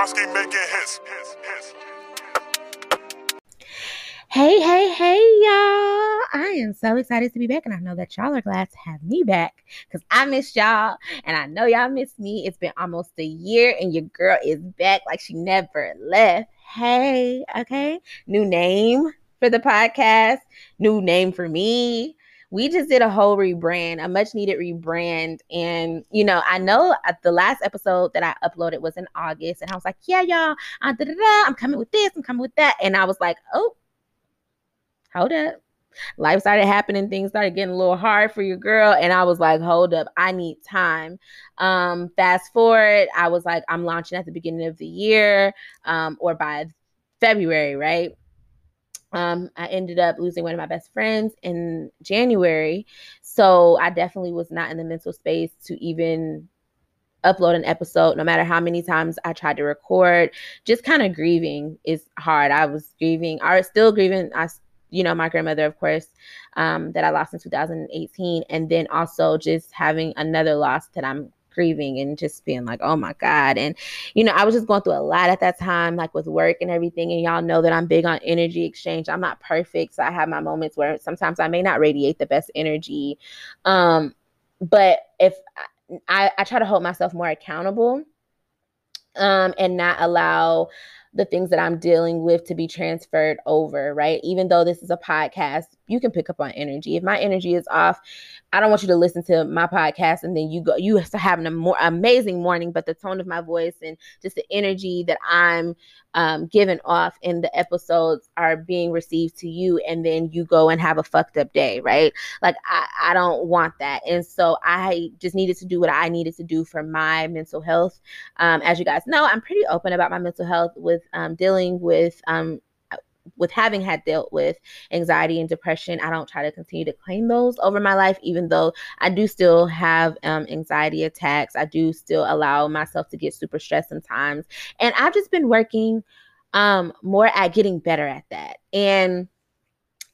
Making hits. Hey, hey, hey, y'all. I am so excited to be back, and I know that y'all are glad to have me back because I missed y'all, and I know y'all missed me. It's been almost a year, and your girl is back like she never left. Hey, okay. New name for the podcast, new name for me we just did a whole rebrand, a much needed rebrand. And, you know, I know the last episode that I uploaded was in August, and I was like, yeah, y'all, uh, I'm coming with this, I'm coming with that. And I was like, oh, hold up. Life started happening, things started getting a little hard for your girl. And I was like, hold up, I need time. Um, fast forward, I was like, I'm launching at the beginning of the year um, or by February, right? Um, I ended up losing one of my best friends in January. So I definitely was not in the mental space to even upload an episode, no matter how many times I tried to record. Just kind of grieving is hard. I was grieving, I was still grieving. I, you know, my grandmother, of course, um, that I lost in 2018. And then also just having another loss that I'm grieving and just being like, oh my God. And, you know, I was just going through a lot at that time, like with work and everything. And y'all know that I'm big on energy exchange. I'm not perfect. So I have my moments where sometimes I may not radiate the best energy. Um, but if I, I try to hold myself more accountable um, and not allow the things that I'm dealing with to be transferred over, right? Even though this is a podcast, you can pick up on energy. If my energy is off, I don't want you to listen to my podcast and then you go you having a more amazing morning, but the tone of my voice and just the energy that I'm um, giving off in the episodes are being received to you, and then you go and have a fucked up day, right? Like I, I don't want that, and so I just needed to do what I needed to do for my mental health. Um, as you guys know, I'm pretty open about my mental health with um, dealing with um, with having had dealt with anxiety and depression, I don't try to continue to claim those over my life, even though I do still have um, anxiety attacks. I do still allow myself to get super stressed sometimes. And I've just been working um, more at getting better at that. And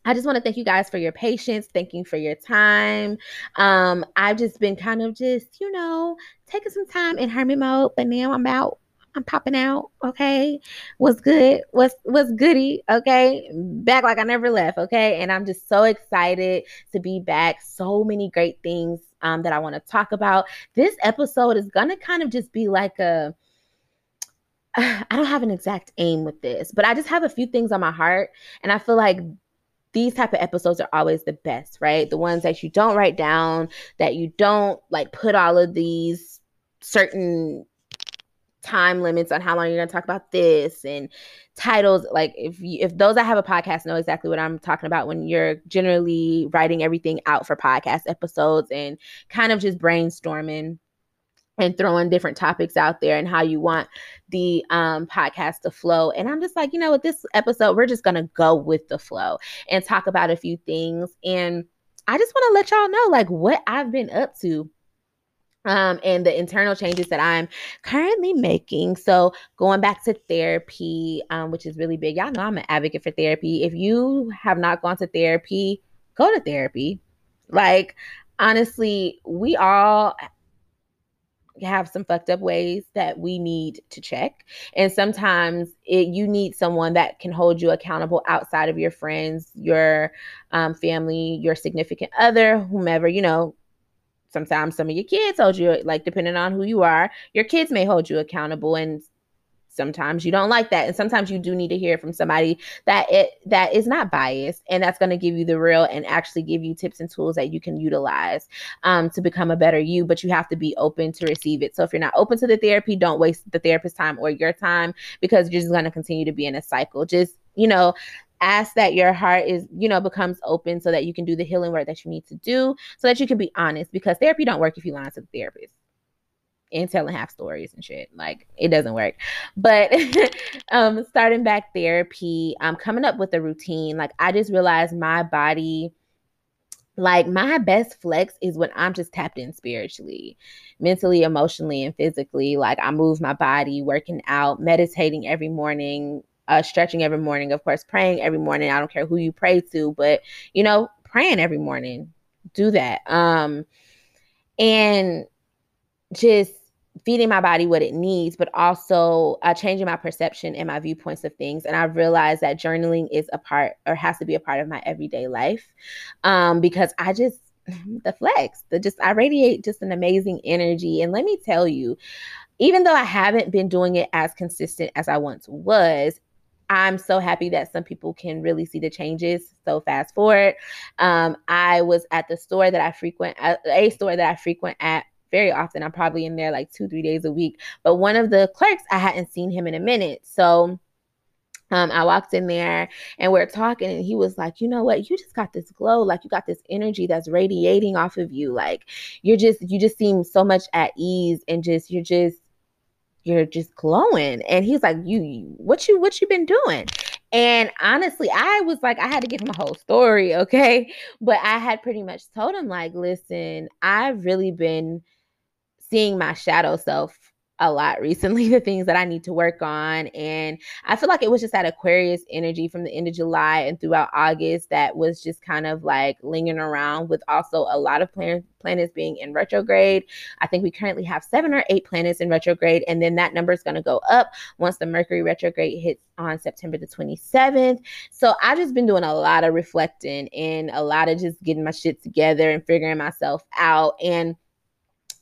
I just want to thank you guys for your patience. Thank you for your time. Um, I've just been kind of just, you know, taking some time in hermit mode, but now I'm out I'm popping out. Okay. What's good? What's what's goody? Okay. Back like I never left. Okay. And I'm just so excited to be back. So many great things um, that I want to talk about. This episode is gonna kind of just be like a I don't have an exact aim with this, but I just have a few things on my heart. And I feel like these type of episodes are always the best, right? The ones that you don't write down, that you don't like put all of these certain time limits on how long you're going to talk about this and titles like if you, if those that have a podcast know exactly what I'm talking about when you're generally writing everything out for podcast episodes and kind of just brainstorming and throwing different topics out there and how you want the um, podcast to flow. And I'm just like, you know, with this episode, we're just going to go with the flow and talk about a few things. And I just want to let y'all know, like, what I've been up to um, and the internal changes that I'm currently making. So, going back to therapy, um, which is really big. Y'all know I'm an advocate for therapy. If you have not gone to therapy, go to therapy. Like, honestly, we all have some fucked up ways that we need to check. And sometimes it, you need someone that can hold you accountable outside of your friends, your um, family, your significant other, whomever, you know, sometimes some of your kids hold you like depending on who you are your kids may hold you accountable and sometimes you don't like that and sometimes you do need to hear from somebody that it that is not biased and that's going to give you the real and actually give you tips and tools that you can utilize um, to become a better you but you have to be open to receive it. So if you're not open to the therapy don't waste the therapist's time or your time because you're just going to continue to be in a cycle. Just you know ask that your heart is you know becomes open so that you can do the healing work that you need to do so that you can be honest because therapy don't work if you lie to the therapist and telling half stories and shit. Like it doesn't work. But um starting back therapy i'm coming up with a routine like i just realized my body like my best flex is when i'm just tapped in spiritually mentally emotionally and physically. Like i move my body working out meditating every morning uh, stretching every morning, of course, praying every morning. I don't care who you pray to, but you know, praying every morning. Do that. Um, and just feeding my body what it needs, but also uh, changing my perception and my viewpoints of things. And I've realized that journaling is a part or has to be a part of my everyday life um, because I just, the flex, the just, I radiate just an amazing energy. And let me tell you, even though I haven't been doing it as consistent as I once was, I'm so happy that some people can really see the changes. So fast forward, um, I was at the store that I frequent, a store that I frequent at very often. I'm probably in there like two, three days a week. But one of the clerks, I hadn't seen him in a minute. So um, I walked in there and we are talking, and he was like, You know what? You just got this glow. Like, you got this energy that's radiating off of you. Like, you're just, you just seem so much at ease and just, you're just, you're just glowing. And he's like you what you what you been doing? And honestly i was like i had to give him a whole story okay? But i had pretty much told him like listen i've really been seeing my shadow self a lot recently, the things that I need to work on. And I feel like it was just that Aquarius energy from the end of July and throughout August that was just kind of like lingering around with also a lot of plan- planets being in retrograde. I think we currently have seven or eight planets in retrograde, and then that number is going to go up once the Mercury retrograde hits on September the 27th. So I've just been doing a lot of reflecting and a lot of just getting my shit together and figuring myself out. And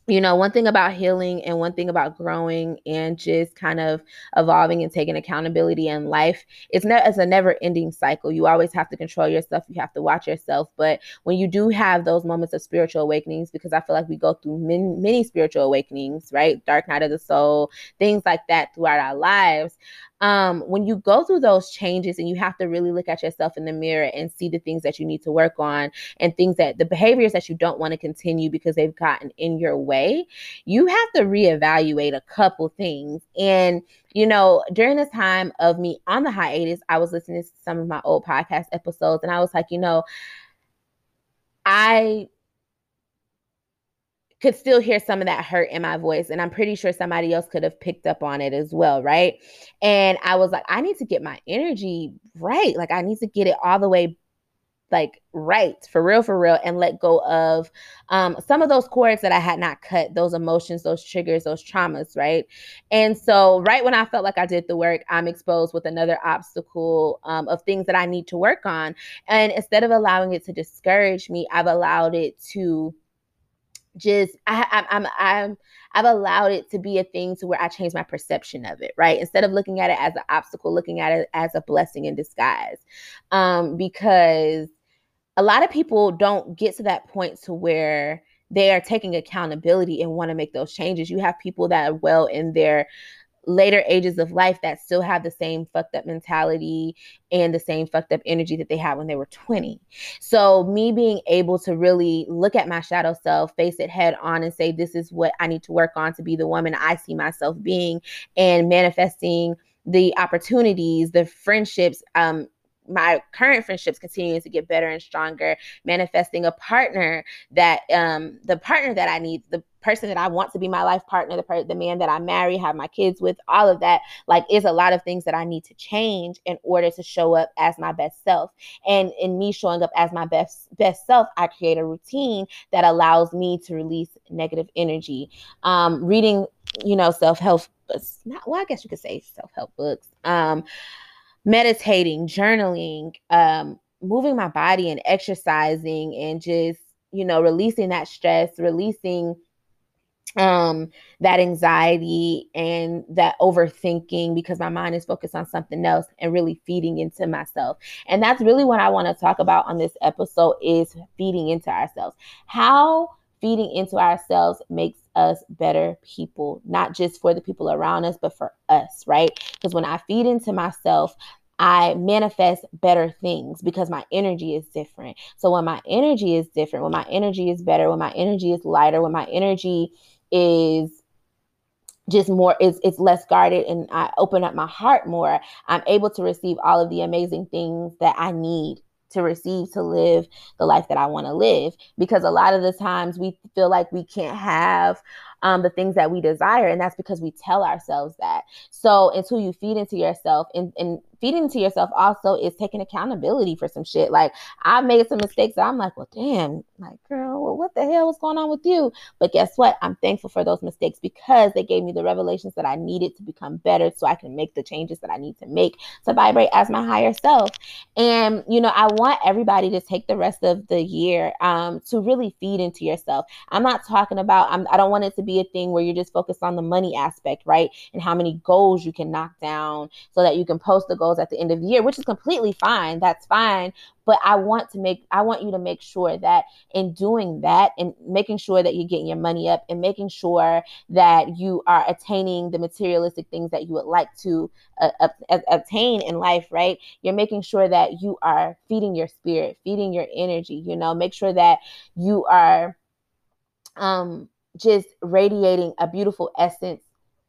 you know, one thing about healing and one thing about growing and just kind of evolving and taking accountability in life, it's not as a never ending cycle. You always have to control yourself. You have to watch yourself. But when you do have those moments of spiritual awakenings, because I feel like we go through many, many spiritual awakenings, right? Dark night of the soul, things like that throughout our lives um, when you go through those changes and you have to really look at yourself in the mirror and see the things that you need to work on and things that the behaviors that you don't want to continue because they've gotten in your way, you have to reevaluate a couple things. And, you know, during this time of me on the hiatus, I was listening to some of my old podcast episodes and I was like, you know, I could still hear some of that hurt in my voice. And I'm pretty sure somebody else could have picked up on it as well. Right. And I was like, I need to get my energy right. Like, I need to get it all the way like right for real for real and let go of um, some of those cords that i had not cut those emotions those triggers those traumas right and so right when i felt like i did the work i'm exposed with another obstacle um, of things that i need to work on and instead of allowing it to discourage me i've allowed it to just I, I'm I'm I've allowed it to be a thing to where I change my perception of it, right? Instead of looking at it as an obstacle, looking at it as a blessing in disguise, um, because a lot of people don't get to that point to where they are taking accountability and want to make those changes. You have people that are well in their later ages of life that still have the same fucked up mentality and the same fucked up energy that they had when they were 20. So, me being able to really look at my shadow self, face it head on, and say, This is what I need to work on to be the woman I see myself being, and manifesting the opportunities, the friendships, um, my current friendships continuing to get better and stronger manifesting a partner that um the partner that i need the person that i want to be my life partner the per- the man that i marry have my kids with all of that like is a lot of things that i need to change in order to show up as my best self. And in me showing up as my best best self i create a routine that allows me to release negative energy. Um reading you know self-help not well i guess you could say self-help books. Um meditating, journaling, um, moving my body and exercising and just, you know, releasing that stress, releasing um that anxiety and that overthinking because my mind is focused on something else and really feeding into myself. And that's really what i want to talk about on this episode is feeding into ourselves. How feeding into ourselves makes us better people, not just for the people around us, but for us, right? Because when I feed into myself, I manifest better things because my energy is different. So when my energy is different, when my energy is better, when my energy is lighter, when my energy is just more it's it's less guarded and I open up my heart more, I'm able to receive all of the amazing things that I need to receive to live the life that I want to live. Because a lot of the times we feel like we can't have um, the things that we desire. And that's because we tell ourselves that. So until you feed into yourself and, and feeding into yourself also is taking accountability for some shit. Like I made some mistakes I'm like, well, damn, like girl, well, what the hell was going on with you? But guess what? I'm thankful for those mistakes because they gave me the revelations that I needed to become better so I can make the changes that I need to make to vibrate as my higher self. And you know, I want everybody to take the rest of the year um, to really feed into yourself. I'm not talking about I'm, I don't want it to be a thing where you're just focused on the money aspect, right? And how many goals you can knock down so that you can post the goals goals at the end of the year, which is completely fine. That's fine. But I want to make, I want you to make sure that in doing that and making sure that you're getting your money up and making sure that you are attaining the materialistic things that you would like to uh, uh, obtain in life, right? You're making sure that you are feeding your spirit, feeding your energy, you know, make sure that you are um just radiating a beautiful essence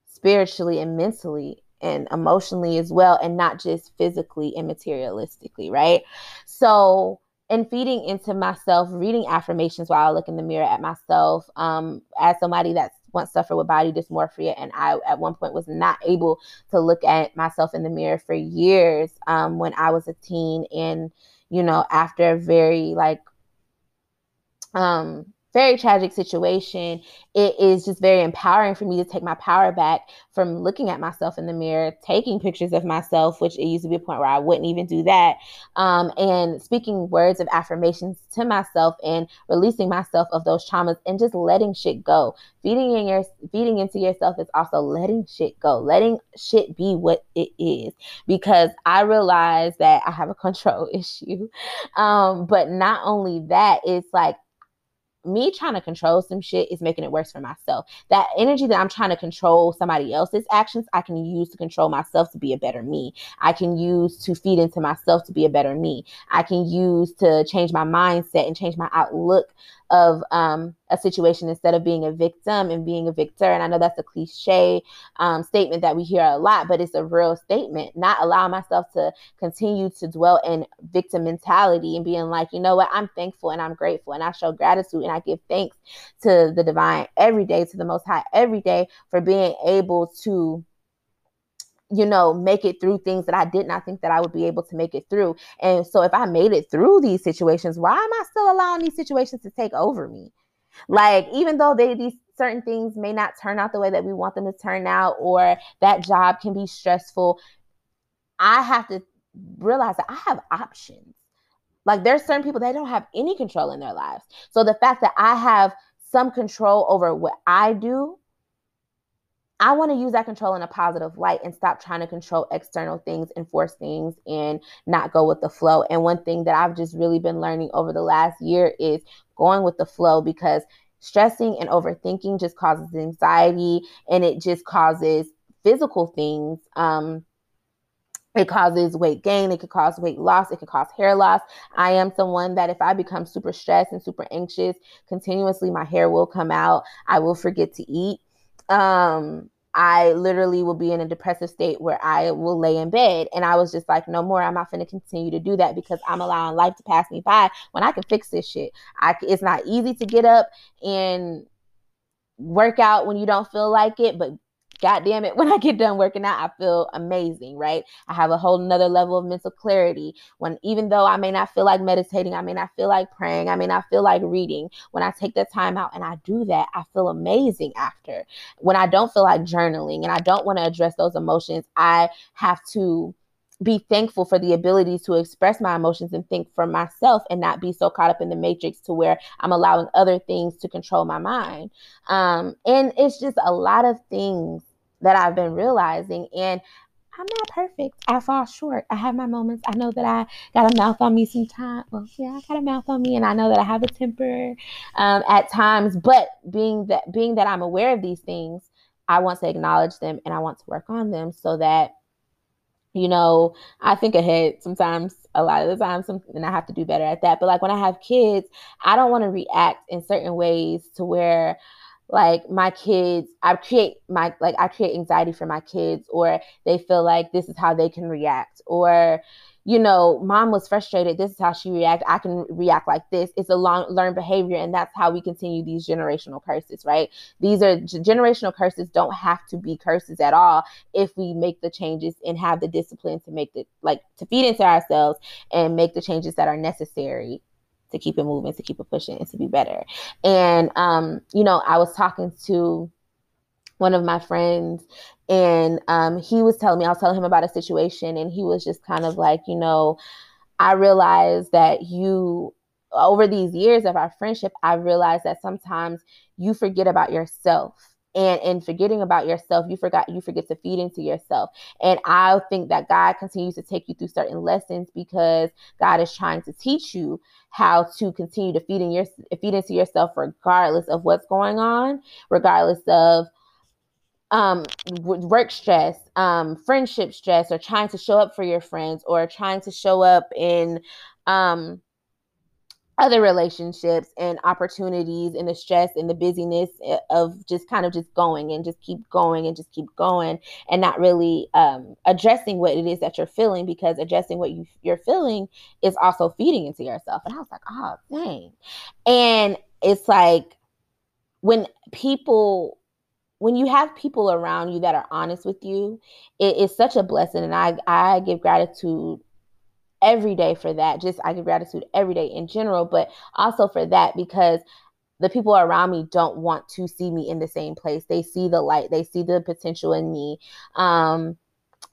spiritually and mentally and emotionally as well, and not just physically and materialistically, right? So, and feeding into myself, reading affirmations while I look in the mirror at myself, um, as somebody that's once suffered with body dysmorphia, and I at one point was not able to look at myself in the mirror for years um, when I was a teen, and you know, after a very like um very tragic situation, it is just very empowering for me to take my power back from looking at myself in the mirror, taking pictures of myself, which it used to be a point where I wouldn't even do that, um, and speaking words of affirmations to myself and releasing myself of those traumas and just letting shit go. Feeding in your feeding into yourself is also letting shit go, letting shit be what it is. Because I realize that I have a control issue, um, but not only that, it's like me trying to control some shit is making it worse for myself. That energy that I'm trying to control somebody else's actions, I can use to control myself to be a better me. I can use to feed into myself to be a better me. I can use to change my mindset and change my outlook of um, a situation instead of being a victim and being a victor. And I know that's a cliche um, statement that we hear a lot, but it's a real statement. Not allow myself to continue to dwell in victim mentality and being like, you know what, I'm thankful and I'm grateful and I show gratitude and I give thanks to the divine every day, to the most high every day for being able to you know, make it through things that I did not think that I would be able to make it through. And so if I made it through these situations, why am I still allowing these situations to take over me? Like, even though they these certain things may not turn out the way that we want them to turn out, or that job can be stressful, I have to realize that I have options. Like there's certain people that don't have any control in their lives. So the fact that I have some control over what I do I want to use that control in a positive light and stop trying to control external things and force things and not go with the flow. And one thing that I've just really been learning over the last year is going with the flow because stressing and overthinking just causes anxiety and it just causes physical things. Um, it causes weight gain, it could cause weight loss, it could cause hair loss. I am someone that if I become super stressed and super anxious, continuously my hair will come out. I will forget to eat um I literally will be in a depressive state where I will lay in bed. And I was just like, no more. I'm not going to continue to do that because I'm allowing life to pass me by when I can fix this shit. I, it's not easy to get up and work out when you don't feel like it, but God damn it, when I get done working out, I feel amazing, right? I have a whole nother level of mental clarity. When even though I may not feel like meditating, I may not feel like praying, I may not feel like reading, when I take the time out and I do that, I feel amazing after. When I don't feel like journaling and I don't want to address those emotions, I have to be thankful for the ability to express my emotions and think for myself and not be so caught up in the matrix to where I'm allowing other things to control my mind. Um, and it's just a lot of things that I've been realizing. And I'm not perfect. I fall short. I have my moments. I know that I got a mouth on me sometimes. Well, yeah, I got a mouth on me, and I know that I have a temper um, at times. But being that being that I'm aware of these things, I want to acknowledge them and I want to work on them so that you know, I think ahead sometimes, a lot of the time, some, and I have to do better at that. But like when I have kids, I don't want to react in certain ways to where like my kids i create my like i create anxiety for my kids or they feel like this is how they can react or you know, mom was frustrated. This is how she reacted. I can react like this. It's a long learned behavior, and that's how we continue these generational curses, right? These are generational curses. Don't have to be curses at all if we make the changes and have the discipline to make the like to feed into ourselves and make the changes that are necessary to keep it moving, to keep it pushing, and to be better. And um, you know, I was talking to one of my friends and um, he was telling me i was telling him about a situation and he was just kind of like you know i realized that you over these years of our friendship i realized that sometimes you forget about yourself and in forgetting about yourself you forgot you forget to feed into yourself. And i think that god continues to take you through certain lessons because god is trying to teach you how to continue to feed in your feed into yourself regardless of what's going on regardless of um, work stress, um, friendship stress, or trying to show up for your friends, or trying to show up in um, other relationships and opportunities and the stress and the busyness eh, of just kind of just going and just keep going and just keep going and not really um, addressing what it is that you're feeling because addressing what you, you're feeling is also feeding into yourself. And I was like, oh, dang. And it's like when people when you have people around you that are honest with you, it is such a blessing. And I, I give gratitude every day for that. Just I give gratitude every day in general, but also for that because the people around me don't want to see me in the same place. They see the light, they see the potential in me. Um,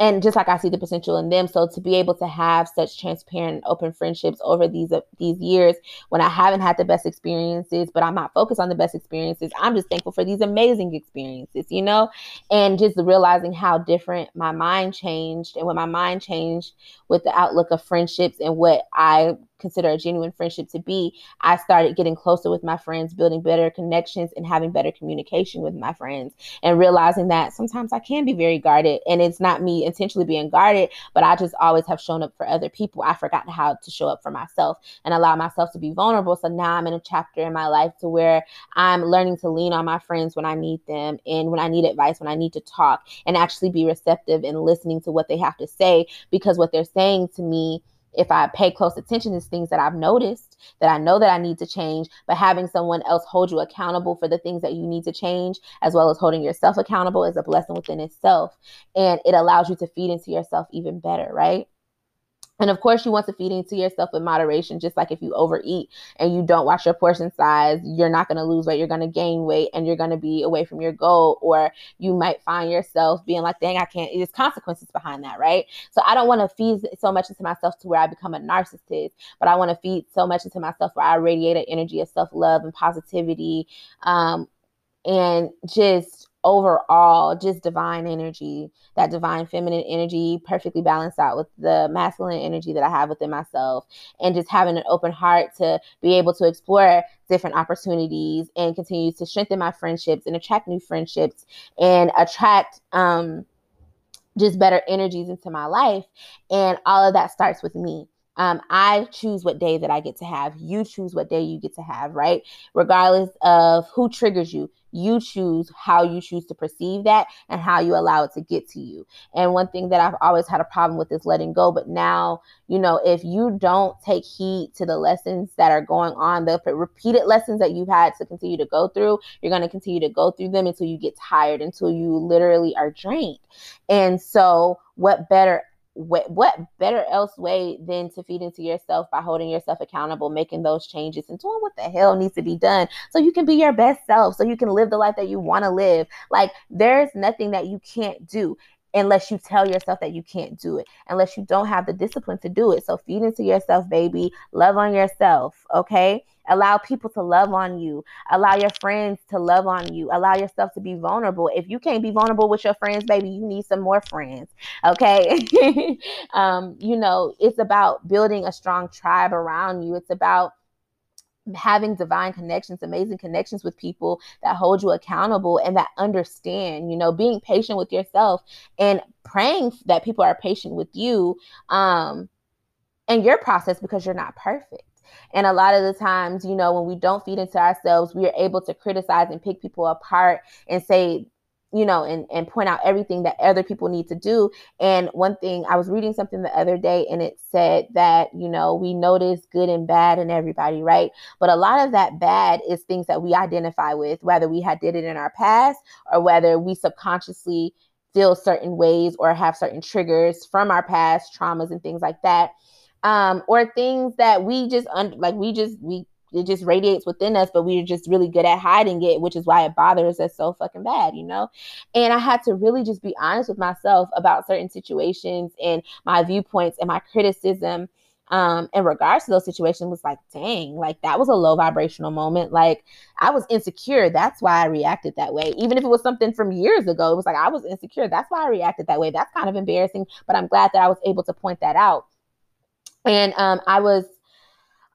and just like I see the potential in them. So to be able to have such transparent, open friendships over these uh, these years, when I haven't had the best experiences, but I'm not focused on the best experiences, I'm just thankful for these amazing experiences, you know, and just realizing how different my mind changed, and when my mind changed with the outlook of friendships and what I consider a genuine friendship to be, I started getting closer with my friends, building better connections, and having better communication with my friends, and realizing that sometimes I can be very guarded. And it's not me intentionally being guarded, but I just always have shown up for other people. I forgot how to show up for myself and allow myself to be vulnerable. So now I'm in a chapter in my life to where I'm learning to lean on my friends when I need them and when I need advice, when I need to talk, and actually be receptive and listening to what they have to say because what they're saying to me if I pay close attention to things that I've noticed that I know that I need to change, but having someone else hold you accountable for the things that you need to change, as well as holding yourself accountable, is a blessing within itself. And it allows you to feed into yourself even better, right? And of course, you want to feed into yourself in moderation. Just like if you overeat and you don't watch your portion size, you're not going to lose weight. You're going to gain weight and you're going to be away from your goal. Or you might find yourself being like, dang, I can't. There's consequences behind that, right? So I don't want to feed so much into myself to where I become a narcissist, but I want to feed so much into myself where I radiate an energy of self love and positivity um, and just overall just divine energy that divine feminine energy perfectly balanced out with the masculine energy that i have within myself and just having an open heart to be able to explore different opportunities and continue to strengthen my friendships and attract new friendships and attract um just better energies into my life and all of that starts with me um, I choose what day that I get to have. You choose what day you get to have, right? Regardless of who triggers you, you choose how you choose to perceive that and how you allow it to get to you. And one thing that I've always had a problem with is letting go. But now, you know, if you don't take heed to the lessons that are going on, the repeated lessons that you've had to continue to go through, you're going to continue to go through them until you get tired, until you literally are drained. And so, what better what, what better else way than to feed into yourself by holding yourself accountable, making those changes and doing what the hell needs to be done so you can be your best self, so you can live the life that you want to live. Like there's nothing that you can't do unless you tell yourself that you can't do it, unless you don't have the discipline to do it. So feed into yourself, baby. Love on yourself, okay? Allow people to love on you. Allow your friends to love on you. Allow yourself to be vulnerable. If you can't be vulnerable with your friends, baby, you need some more friends. Okay. um, you know, it's about building a strong tribe around you. It's about having divine connections, amazing connections with people that hold you accountable and that understand, you know, being patient with yourself and praying that people are patient with you um and your process because you're not perfect. And a lot of the times, you know, when we don't feed into ourselves, we are able to criticize and pick people apart and say you know, and, and point out everything that other people need to do. And one thing, I was reading something the other day and it said that, you know, we notice good and bad in everybody, right? But a lot of that bad is things that we identify with, whether we had did it in our past or whether we subconsciously feel certain ways or have certain triggers from our past traumas and things like that. Um, or things that we just un- like we just we it just radiates within us, but we're just really good at hiding it, which is why it bothers us so fucking bad, you know? And I had to really just be honest with myself about certain situations and my viewpoints and my criticism um in regards to those situations was like dang like that was a low vibrational moment. Like i was insecure. That's why i reacted that way. Even if it was something from years ago it was like i was insecure. That's why i reacted that way. That's kind of embarrassing but i'm glad that i was able to point that out. And um i was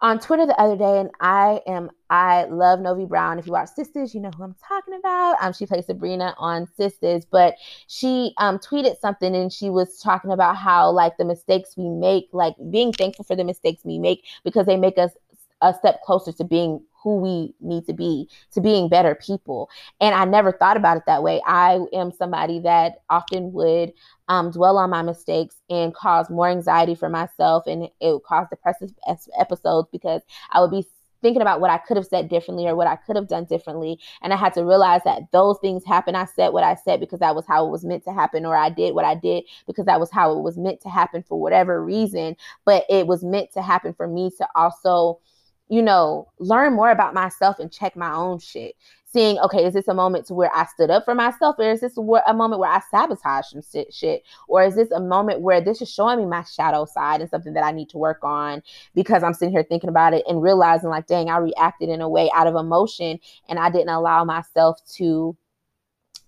on Twitter the other day, and I am I love Novi Brown. If you watch Sistas, you know who I'm talking about. Um, she plays Sabrina on Sistas, but she um tweeted something and she was talking about how like the mistakes we make, like being thankful for the mistakes we make because they make us a step closer to being who we need to be, to being better people. And I never thought about it that way. I am somebody that often would um, dwell on my mistakes and cause more anxiety for myself, and it would cause depressive episodes because I would be thinking about what I could have said differently or what I could have done differently. And I had to realize that those things happen. I said what I said because that was how it was meant to happen, or I did what I did because that was how it was meant to happen for whatever reason. But it was meant to happen for me to also you know, learn more about myself and check my own shit. Seeing, okay, is this a moment to where I stood up for myself, or is this a, moment where I sabotage some shit, or is this a moment where this is showing me my shadow side and something that I need to work on because I'm sitting here thinking about it and realizing, like, dang, I reacted in a way out of emotion and I didn't allow myself to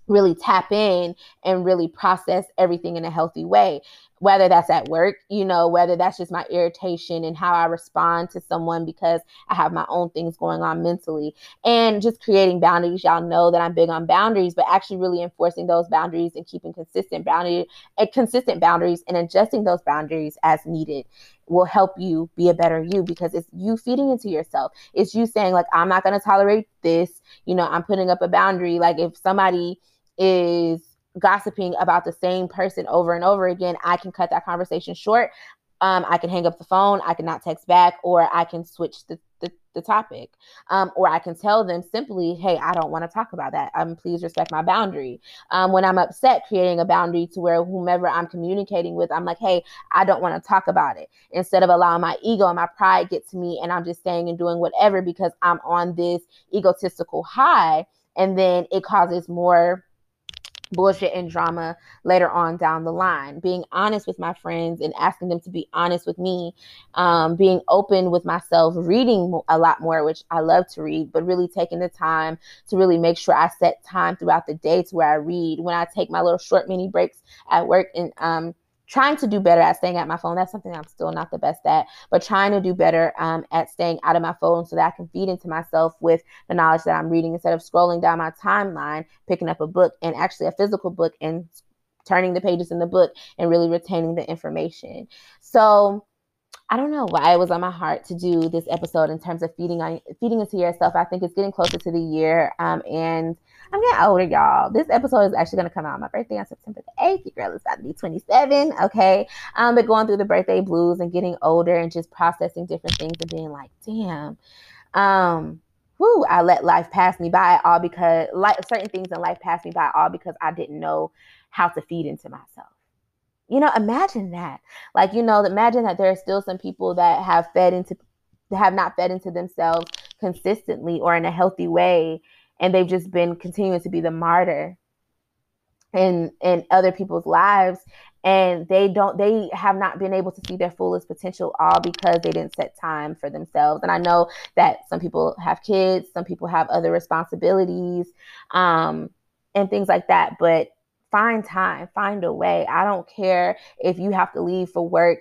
really tap in and really process everything in a healthy way whether that's at work, you know, whether that's just my irritation and how I respond to someone because I have my own things going on mentally, and just creating boundaries. Y'all know that I'm big on boundaries, but actually really enforcing those boundaries and keeping consistent boundaries and eh, consistent boundaries and adjusting those boundaries as needed will help you be a better you because it's you feeding into yourself. It's you saying like I'm not going to tolerate this. You know, I'm putting up a boundary. Like if somebody is gossiping about the same person over and over again, I can cut that conversation short. Um, I can hang up the phone, I can not text back, or I can switch the, the, the topic. Um, or I can tell them simply, hey, I don't want to talk about that. Um, please respect my boundary. Um, when I'm upset, creating a boundary to where whomever I'm communicating with, I'm like, hey, I don't want to talk about it. Instead of allowing my ego and my pride get to me and I'm just saying and doing whatever because I'm on this egotistical high. And then it causes more bullshit and drama later on down the line. Being honest with my friends and asking them to be honest with me, um, being open with myself, reading a lot more, which I love to read, but really taking the time to really make sure I set time throughout the day to where I read. When I take my little short mini breaks at work and um, trying to do better at staying at my phone. That's something I'm still not the best at, but trying to do better um, at staying out of my phone so that I can feed into myself with the knowledge that I'm reading instead of scrolling down my timeline, picking up a book and actually a physical book and turning the pages in the book and really retaining the information. So I don't know why it was on my heart to do this episode in terms of feeding on feeding into yourself. I think it's getting closer to the year, um, and I'm getting older, y'all. This episode is actually going to come out on my birthday on September the 8th. Your girl is about to be 27. Okay. Um, but going through the birthday blues and getting older and just processing different things and being like, damn, um, whoo, I let life pass me by all because like certain things in life pass me by all because I didn't know how to feed into myself. You know, imagine that. Like, you know, imagine that there are still some people that have fed into have not fed into themselves consistently or in a healthy way and they've just been continuing to be the martyr in in other people's lives and they don't they have not been able to see their fullest potential all because they didn't set time for themselves and i know that some people have kids some people have other responsibilities um and things like that but find time find a way i don't care if you have to leave for work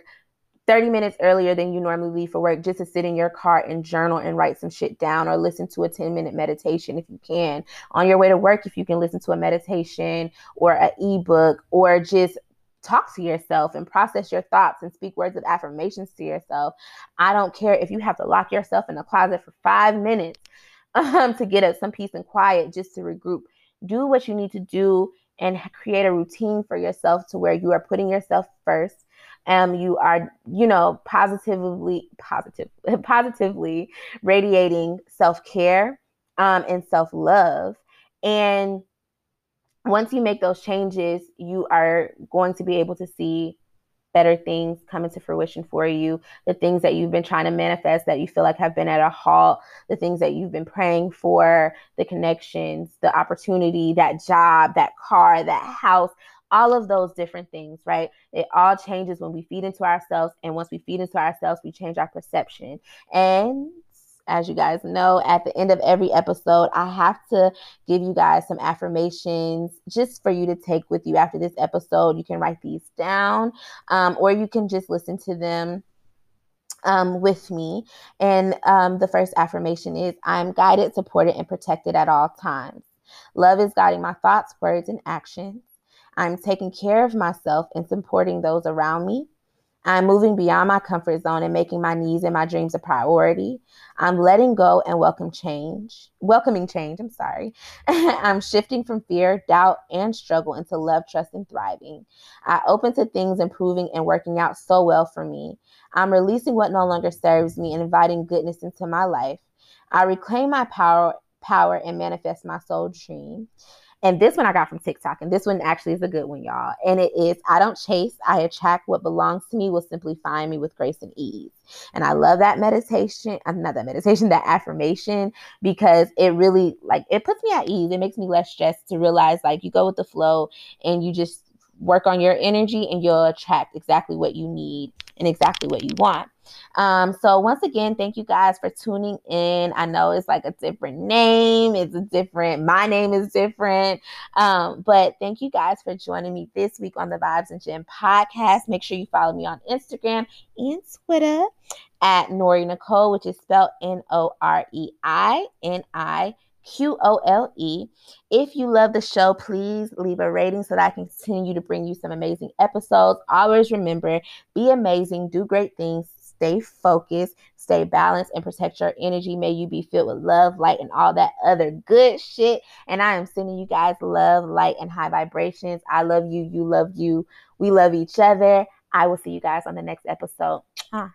30 minutes earlier than you normally leave for work just to sit in your car and journal and write some shit down or listen to a 10 minute meditation if you can. On your way to work, if you can listen to a meditation or an ebook or just talk to yourself and process your thoughts and speak words of affirmations to yourself. I don't care if you have to lock yourself in a closet for five minutes um, to get us some peace and quiet just to regroup do what you need to do and create a routine for yourself to where you are putting yourself first um, you are, you know, positively, positive, positively radiating self care um, and self love. And once you make those changes, you are going to be able to see better things come into fruition for you, the things that you've been trying to manifest that you feel like have been at a halt, the things that you've been praying for, the connections, the opportunity, that job, that car, that house, all of those different things, right? It all changes when we feed into ourselves. And once we feed into ourselves, we change our perception. And as you guys know, at the end of every episode, I have to give you guys some affirmations just for you to take with you after this episode. You can write these down um, or you can just listen to them um, with me. And um, the first affirmation is I'm guided, supported, and protected at all times. Love is guiding my thoughts, words, and actions. I'm taking care of myself and supporting those around me. I'm moving beyond my comfort zone and making my needs and my dreams a priority. I'm letting go and welcome change, welcoming change. I'm sorry. I'm shifting from fear, doubt, and struggle into love, trust, and thriving. I open to things improving and working out so well for me. I'm releasing what no longer serves me and inviting goodness into my life. I reclaim my power, power and manifest my soul dream. And this one I got from TikTok, and this one actually is a good one, y'all. And it is I don't chase, I attract what belongs to me will simply find me with grace and ease. And I love that meditation, uh, not that meditation, that affirmation, because it really like it puts me at ease. It makes me less stressed to realize like you go with the flow and you just work on your energy and you'll attract exactly what you need and exactly what you want. Um, so once again, thank you guys for tuning in. I know it's like a different name, it's a different, my name is different. Um, but thank you guys for joining me this week on the Vibes and Gym podcast. Make sure you follow me on Instagram and Twitter at Norei Niqole, which is spelled N O R E I N I. Q O L E. If you love the show, please leave a rating so that I can continue to bring you some amazing episodes. Always remember be amazing, do great things, stay focused, stay balanced, and protect your energy. May you be filled with love, light, and all that other good shit. And I am sending you guys love, light, and high vibrations. I love you. You love you. We love each other. I will see you guys on the next episode. Ah.